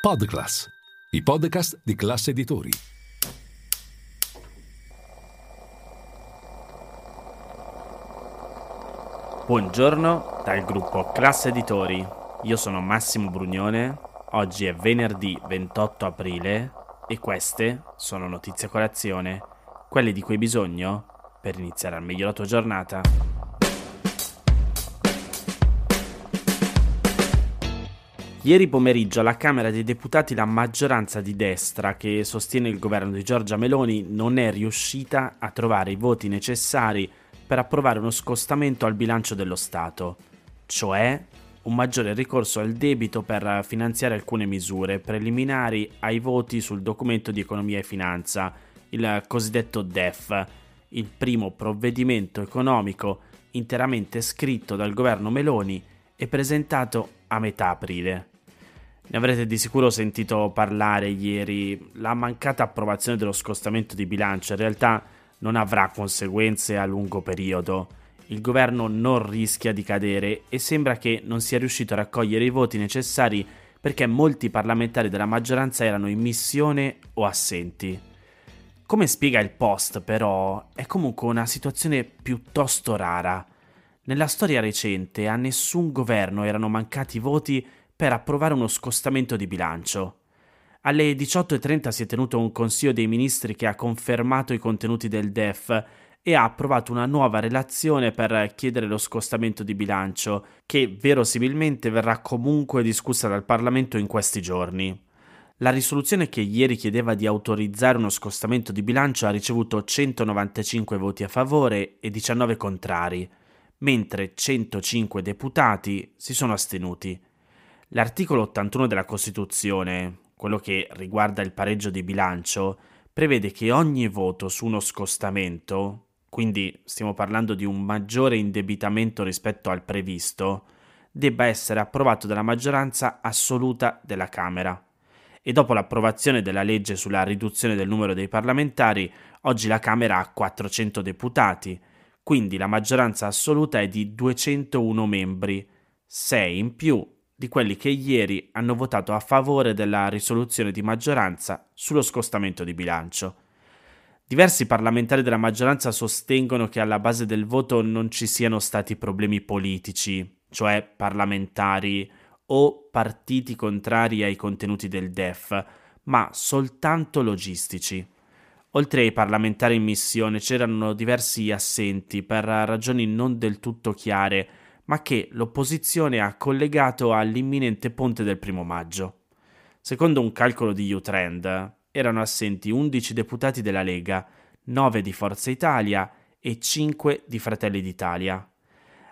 Podclass, i podcast di classe editori. Buongiorno dal gruppo Classe Editori. Io sono Massimo Brugnone. Oggi è venerdì 28 aprile e queste sono notizie a colazione, quelle di cui hai bisogno per iniziare al meglio la tua giornata. Ieri pomeriggio alla Camera dei Deputati la maggioranza di destra che sostiene il governo di Giorgia Meloni non è riuscita a trovare i voti necessari per approvare uno scostamento al bilancio dello Stato, cioè un maggiore ricorso al debito per finanziare alcune misure preliminari ai voti sul documento di economia e finanza, il cosiddetto DEF, il primo provvedimento economico interamente scritto dal governo Meloni e presentato a metà aprile. Ne avrete di sicuro sentito parlare ieri, la mancata approvazione dello scostamento di bilancio in realtà non avrà conseguenze a lungo periodo. Il governo non rischia di cadere e sembra che non sia riuscito a raccogliere i voti necessari perché molti parlamentari della maggioranza erano in missione o assenti. Come spiega il Post, però, è comunque una situazione piuttosto rara. Nella storia recente a nessun governo erano mancati voti per approvare uno scostamento di bilancio. Alle 18.30 si è tenuto un Consiglio dei Ministri che ha confermato i contenuti del DEF e ha approvato una nuova relazione per chiedere lo scostamento di bilancio, che verosimilmente verrà comunque discussa dal Parlamento in questi giorni. La risoluzione che ieri chiedeva di autorizzare uno scostamento di bilancio ha ricevuto 195 voti a favore e 19 contrari, mentre 105 deputati si sono astenuti. L'articolo 81 della Costituzione, quello che riguarda il pareggio di bilancio, prevede che ogni voto su uno scostamento, quindi stiamo parlando di un maggiore indebitamento rispetto al previsto, debba essere approvato dalla maggioranza assoluta della Camera. E dopo l'approvazione della legge sulla riduzione del numero dei parlamentari, oggi la Camera ha 400 deputati, quindi la maggioranza assoluta è di 201 membri, 6 in più di quelli che ieri hanno votato a favore della risoluzione di maggioranza sullo scostamento di bilancio. Diversi parlamentari della maggioranza sostengono che alla base del voto non ci siano stati problemi politici, cioè parlamentari o partiti contrari ai contenuti del DEF, ma soltanto logistici. Oltre ai parlamentari in missione c'erano diversi assenti per ragioni non del tutto chiare ma che l'opposizione ha collegato all'imminente ponte del primo maggio. Secondo un calcolo di Utrend, erano assenti 11 deputati della Lega, 9 di Forza Italia e 5 di Fratelli d'Italia.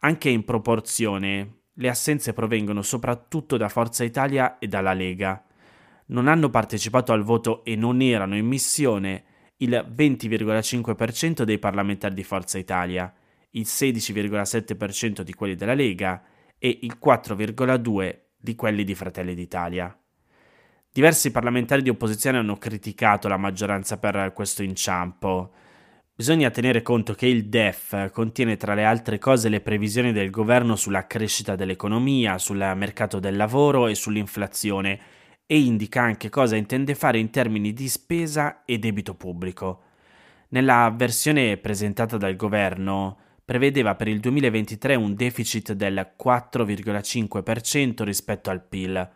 Anche in proporzione, le assenze provengono soprattutto da Forza Italia e dalla Lega. Non hanno partecipato al voto e non erano in missione il 20,5% dei parlamentari di Forza Italia il 16,7% di quelli della Lega e il 4,2% di quelli di Fratelli d'Italia. Diversi parlamentari di opposizione hanno criticato la maggioranza per questo inciampo. Bisogna tenere conto che il DEF contiene tra le altre cose le previsioni del governo sulla crescita dell'economia, sul mercato del lavoro e sull'inflazione e indica anche cosa intende fare in termini di spesa e debito pubblico. Nella versione presentata dal governo prevedeva per il 2023 un deficit del 4,5% rispetto al PIL.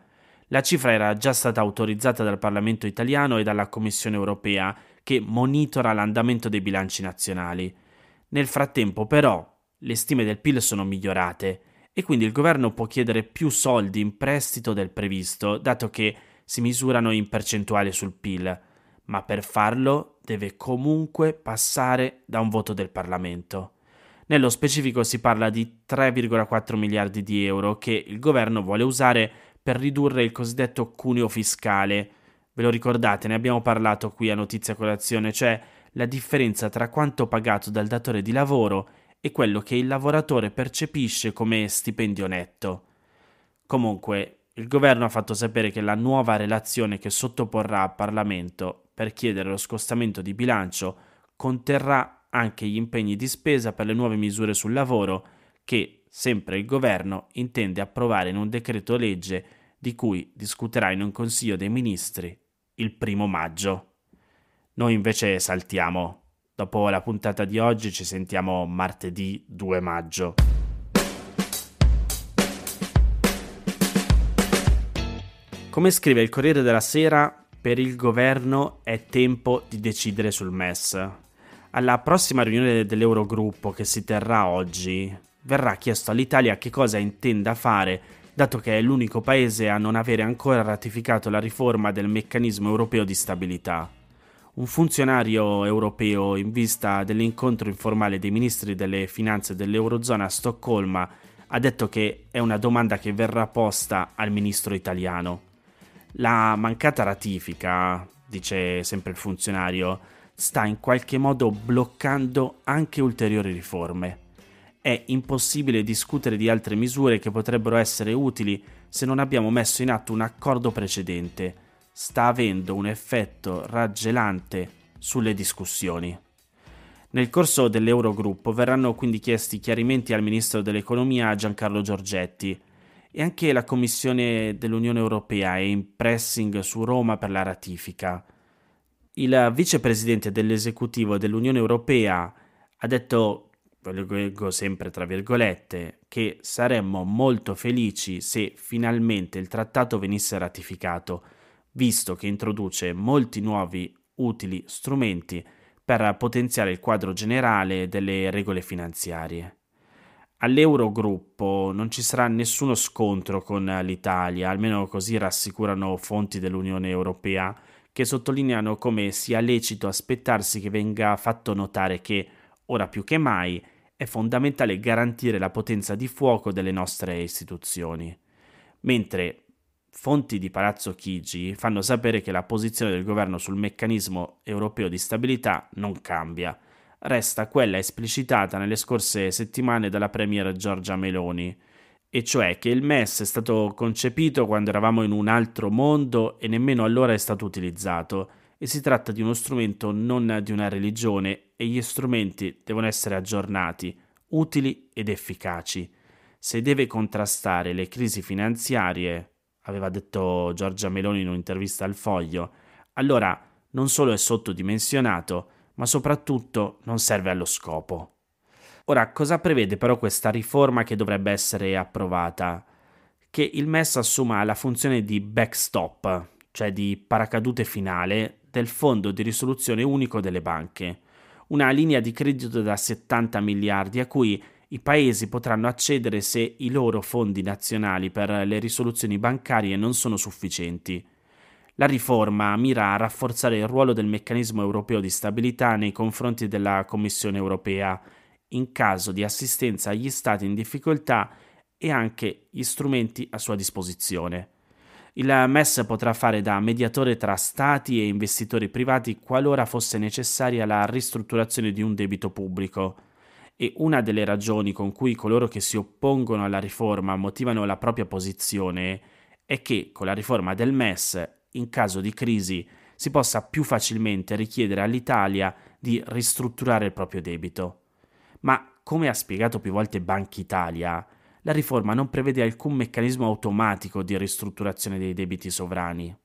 La cifra era già stata autorizzata dal Parlamento italiano e dalla Commissione europea, che monitora l'andamento dei bilanci nazionali. Nel frattempo, però, le stime del PIL sono migliorate e quindi il governo può chiedere più soldi in prestito del previsto, dato che si misurano in percentuale sul PIL, ma per farlo deve comunque passare da un voto del Parlamento. Nello specifico si parla di 3,4 miliardi di euro che il governo vuole usare per ridurre il cosiddetto cuneo fiscale. Ve lo ricordate, ne abbiamo parlato qui a Notizia Colazione, cioè la differenza tra quanto pagato dal datore di lavoro e quello che il lavoratore percepisce come stipendio netto. Comunque, il governo ha fatto sapere che la nuova relazione che sottoporrà al Parlamento per chiedere lo scostamento di bilancio conterrà anche gli impegni di spesa per le nuove misure sul lavoro che sempre il governo intende approvare in un decreto legge di cui discuterà in un Consiglio dei Ministri il primo maggio. Noi invece saltiamo. Dopo la puntata di oggi ci sentiamo martedì 2 maggio. Come scrive il Corriere della Sera, per il governo è tempo di decidere sul MES. Alla prossima riunione dell'Eurogruppo che si terrà oggi, verrà chiesto all'Italia che cosa intenda fare, dato che è l'unico paese a non avere ancora ratificato la riforma del meccanismo europeo di stabilità. Un funzionario europeo in vista dell'incontro informale dei ministri delle finanze dell'Eurozona a Stoccolma ha detto che è una domanda che verrà posta al ministro italiano. La mancata ratifica, dice sempre il funzionario, sta in qualche modo bloccando anche ulteriori riforme. È impossibile discutere di altre misure che potrebbero essere utili se non abbiamo messo in atto un accordo precedente. Sta avendo un effetto raggelante sulle discussioni. Nel corso dell'Eurogruppo verranno quindi chiesti chiarimenti al Ministro dell'Economia Giancarlo Giorgetti e anche la Commissione dell'Unione Europea è in pressing su Roma per la ratifica. Il vicepresidente dell'esecutivo dell'Unione Europea ha detto, lo leggo sempre tra virgolette, che saremmo molto felici se finalmente il trattato venisse ratificato, visto che introduce molti nuovi utili strumenti per potenziare il quadro generale delle regole finanziarie. All'Eurogruppo non ci sarà nessuno scontro con l'Italia, almeno così rassicurano fonti dell'Unione Europea, che sottolineano come sia lecito aspettarsi che venga fatto notare che, ora più che mai, è fondamentale garantire la potenza di fuoco delle nostre istituzioni. Mentre fonti di Palazzo Chigi fanno sapere che la posizione del governo sul meccanismo europeo di stabilità non cambia resta quella esplicitata nelle scorse settimane dalla Premier Giorgia Meloni, e cioè che il MES è stato concepito quando eravamo in un altro mondo e nemmeno allora è stato utilizzato, e si tratta di uno strumento non di una religione e gli strumenti devono essere aggiornati, utili ed efficaci. Se deve contrastare le crisi finanziarie, aveva detto Giorgia Meloni in un'intervista al Foglio, allora non solo è sottodimensionato, ma soprattutto non serve allo scopo. Ora, cosa prevede però questa riforma che dovrebbe essere approvata? Che il MES assuma la funzione di backstop, cioè di paracadute finale, del fondo di risoluzione unico delle banche, una linea di credito da 70 miliardi a cui i paesi potranno accedere se i loro fondi nazionali per le risoluzioni bancarie non sono sufficienti. La riforma mira a rafforzare il ruolo del meccanismo europeo di stabilità nei confronti della Commissione europea in caso di assistenza agli Stati in difficoltà e anche gli strumenti a sua disposizione. Il MES potrà fare da mediatore tra Stati e investitori privati qualora fosse necessaria la ristrutturazione di un debito pubblico. E una delle ragioni con cui coloro che si oppongono alla riforma motivano la propria posizione è che con la riforma del MES in caso di crisi si possa più facilmente richiedere all'Italia di ristrutturare il proprio debito. Ma, come ha spiegato più volte Banca Italia, la riforma non prevede alcun meccanismo automatico di ristrutturazione dei debiti sovrani.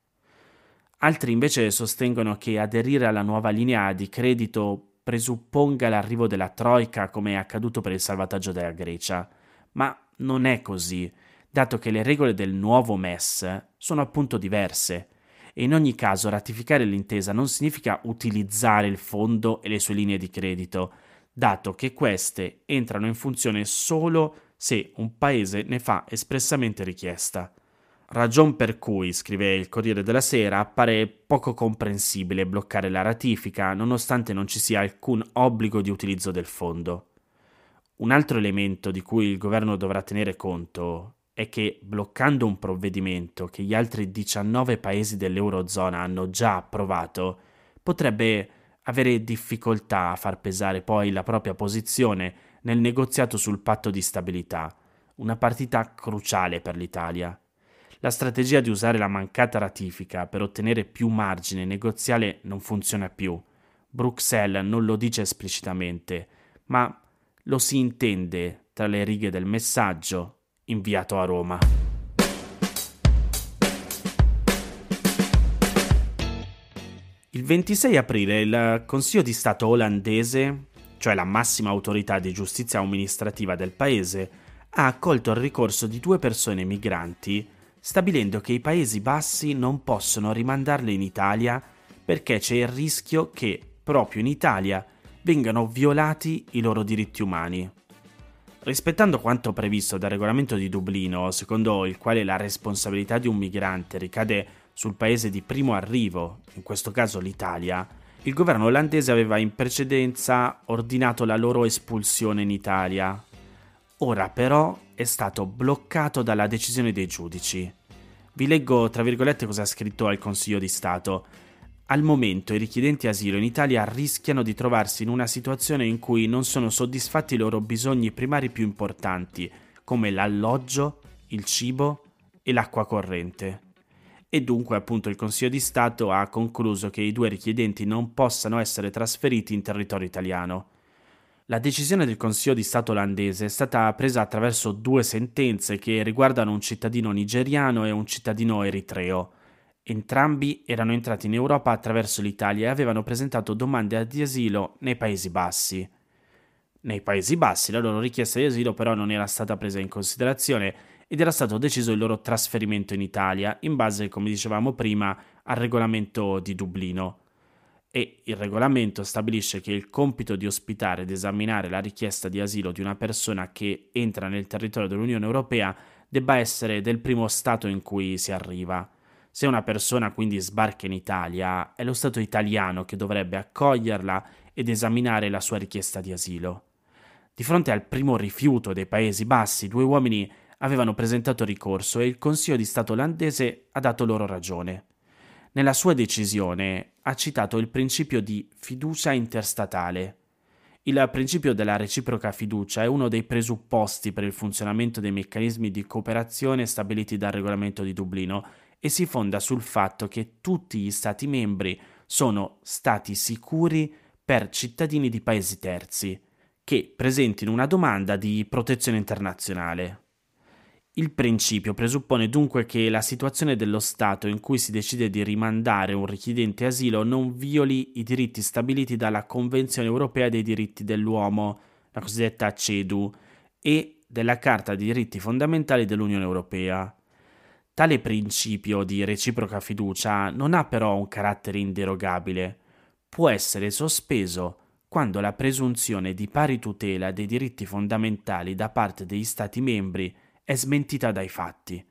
Altri invece sostengono che aderire alla nuova linea di credito presupponga l'arrivo della Troica come è accaduto per il salvataggio della Grecia, ma non è così, dato che le regole del nuovo MES sono appunto diverse e in ogni caso ratificare l'intesa non significa utilizzare il fondo e le sue linee di credito, dato che queste entrano in funzione solo se un paese ne fa espressamente richiesta. Ragion per cui, scrive il Corriere della Sera, appare poco comprensibile bloccare la ratifica nonostante non ci sia alcun obbligo di utilizzo del fondo. Un altro elemento di cui il governo dovrà tenere conto è che bloccando un provvedimento che gli altri 19 paesi dell'Eurozona hanno già approvato, potrebbe avere difficoltà a far pesare poi la propria posizione nel negoziato sul patto di stabilità, una partita cruciale per l'Italia. La strategia di usare la mancata ratifica per ottenere più margine negoziale non funziona più. Bruxelles non lo dice esplicitamente, ma lo si intende tra le righe del messaggio inviato a Roma. Il 26 aprile il Consiglio di Stato olandese, cioè la massima autorità di giustizia amministrativa del paese, ha accolto il ricorso di due persone migranti, stabilendo che i Paesi Bassi non possono rimandarle in Italia perché c'è il rischio che, proprio in Italia, vengano violati i loro diritti umani. Rispettando quanto previsto dal regolamento di Dublino, secondo il quale la responsabilità di un migrante ricade sul paese di primo arrivo, in questo caso l'Italia, il governo olandese aveva in precedenza ordinato la loro espulsione in Italia. Ora però è stato bloccato dalla decisione dei giudici. Vi leggo tra virgolette cosa ha scritto al Consiglio di Stato. Al momento i richiedenti asilo in Italia rischiano di trovarsi in una situazione in cui non sono soddisfatti i loro bisogni primari più importanti, come l'alloggio, il cibo e l'acqua corrente. E dunque appunto il Consiglio di Stato ha concluso che i due richiedenti non possano essere trasferiti in territorio italiano. La decisione del Consiglio di Stato olandese è stata presa attraverso due sentenze che riguardano un cittadino nigeriano e un cittadino eritreo. Entrambi erano entrati in Europa attraverso l'Italia e avevano presentato domande di asilo nei Paesi Bassi. Nei Paesi Bassi la loro richiesta di asilo però non era stata presa in considerazione ed era stato deciso il loro trasferimento in Italia in base, come dicevamo prima, al regolamento di Dublino. E il regolamento stabilisce che il compito di ospitare ed esaminare la richiesta di asilo di una persona che entra nel territorio dell'Unione Europea debba essere del primo Stato in cui si arriva. Se una persona quindi sbarca in Italia, è lo Stato italiano che dovrebbe accoglierla ed esaminare la sua richiesta di asilo. Di fronte al primo rifiuto dei Paesi Bassi, due uomini avevano presentato ricorso e il Consiglio di Stato olandese ha dato loro ragione. Nella sua decisione ha citato il principio di fiducia interstatale. Il principio della reciproca fiducia è uno dei presupposti per il funzionamento dei meccanismi di cooperazione stabiliti dal regolamento di Dublino e si fonda sul fatto che tutti gli Stati membri sono stati sicuri per cittadini di paesi terzi che presentino una domanda di protezione internazionale. Il principio presuppone dunque che la situazione dello Stato in cui si decide di rimandare un richiedente asilo non violi i diritti stabiliti dalla Convenzione europea dei diritti dell'uomo, la cosiddetta CEDU, e della Carta dei diritti fondamentali dell'Unione europea. Tale principio di reciproca fiducia non ha però un carattere inderogabile. Può essere sospeso quando la presunzione di pari tutela dei diritti fondamentali da parte degli Stati membri è smentita dai fatti.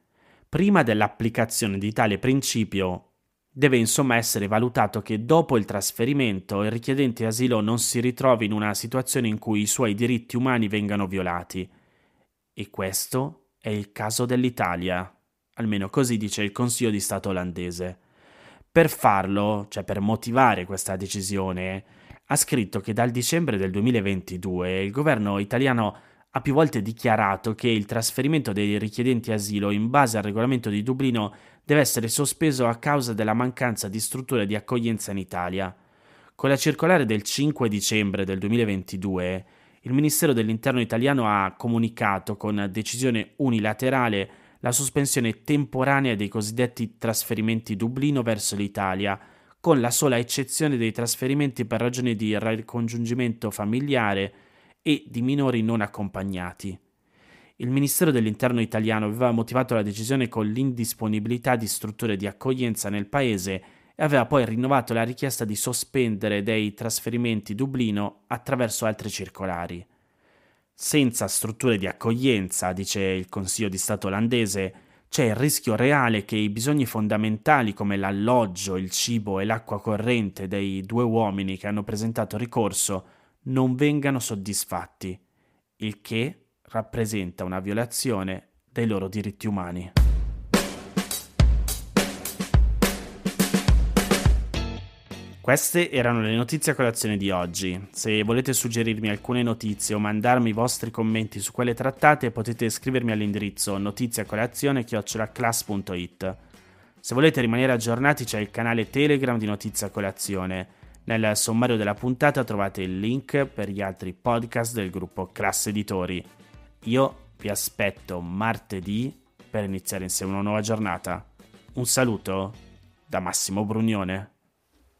Prima dell'applicazione di tale principio deve insomma essere valutato che dopo il trasferimento il richiedente asilo non si ritrovi in una situazione in cui i suoi diritti umani vengano violati. E questo è il caso dell'Italia almeno così dice il Consiglio di Stato olandese. Per farlo, cioè per motivare questa decisione, ha scritto che dal dicembre del 2022 il governo italiano ha più volte dichiarato che il trasferimento dei richiedenti asilo in base al regolamento di Dublino deve essere sospeso a causa della mancanza di strutture di accoglienza in Italia. Con la circolare del 5 dicembre del 2022, il Ministero dell'Interno italiano ha comunicato con decisione unilaterale la sospensione temporanea dei cosiddetti trasferimenti Dublino verso l'Italia, con la sola eccezione dei trasferimenti per ragioni di ricongiungimento familiare e di minori non accompagnati. Il Ministero dell'Interno italiano aveva motivato la decisione con l'indisponibilità di strutture di accoglienza nel paese e aveva poi rinnovato la richiesta di sospendere dei trasferimenti Dublino attraverso altre circolari. Senza strutture di accoglienza, dice il Consiglio di Stato olandese, c'è il rischio reale che i bisogni fondamentali come l'alloggio, il cibo e l'acqua corrente dei due uomini che hanno presentato ricorso non vengano soddisfatti, il che rappresenta una violazione dei loro diritti umani. Queste erano le notizie a colazione di oggi. Se volete suggerirmi alcune notizie o mandarmi i vostri commenti su quelle trattate, potete scrivermi all'indirizzo notiziacolazione.it. Se volete rimanere aggiornati c'è il canale Telegram di Notizia Colazione. Nel sommario della puntata trovate il link per gli altri podcast del gruppo Classe Editori. Io vi aspetto martedì per iniziare insieme una nuova giornata. Un saluto da Massimo Brugnone.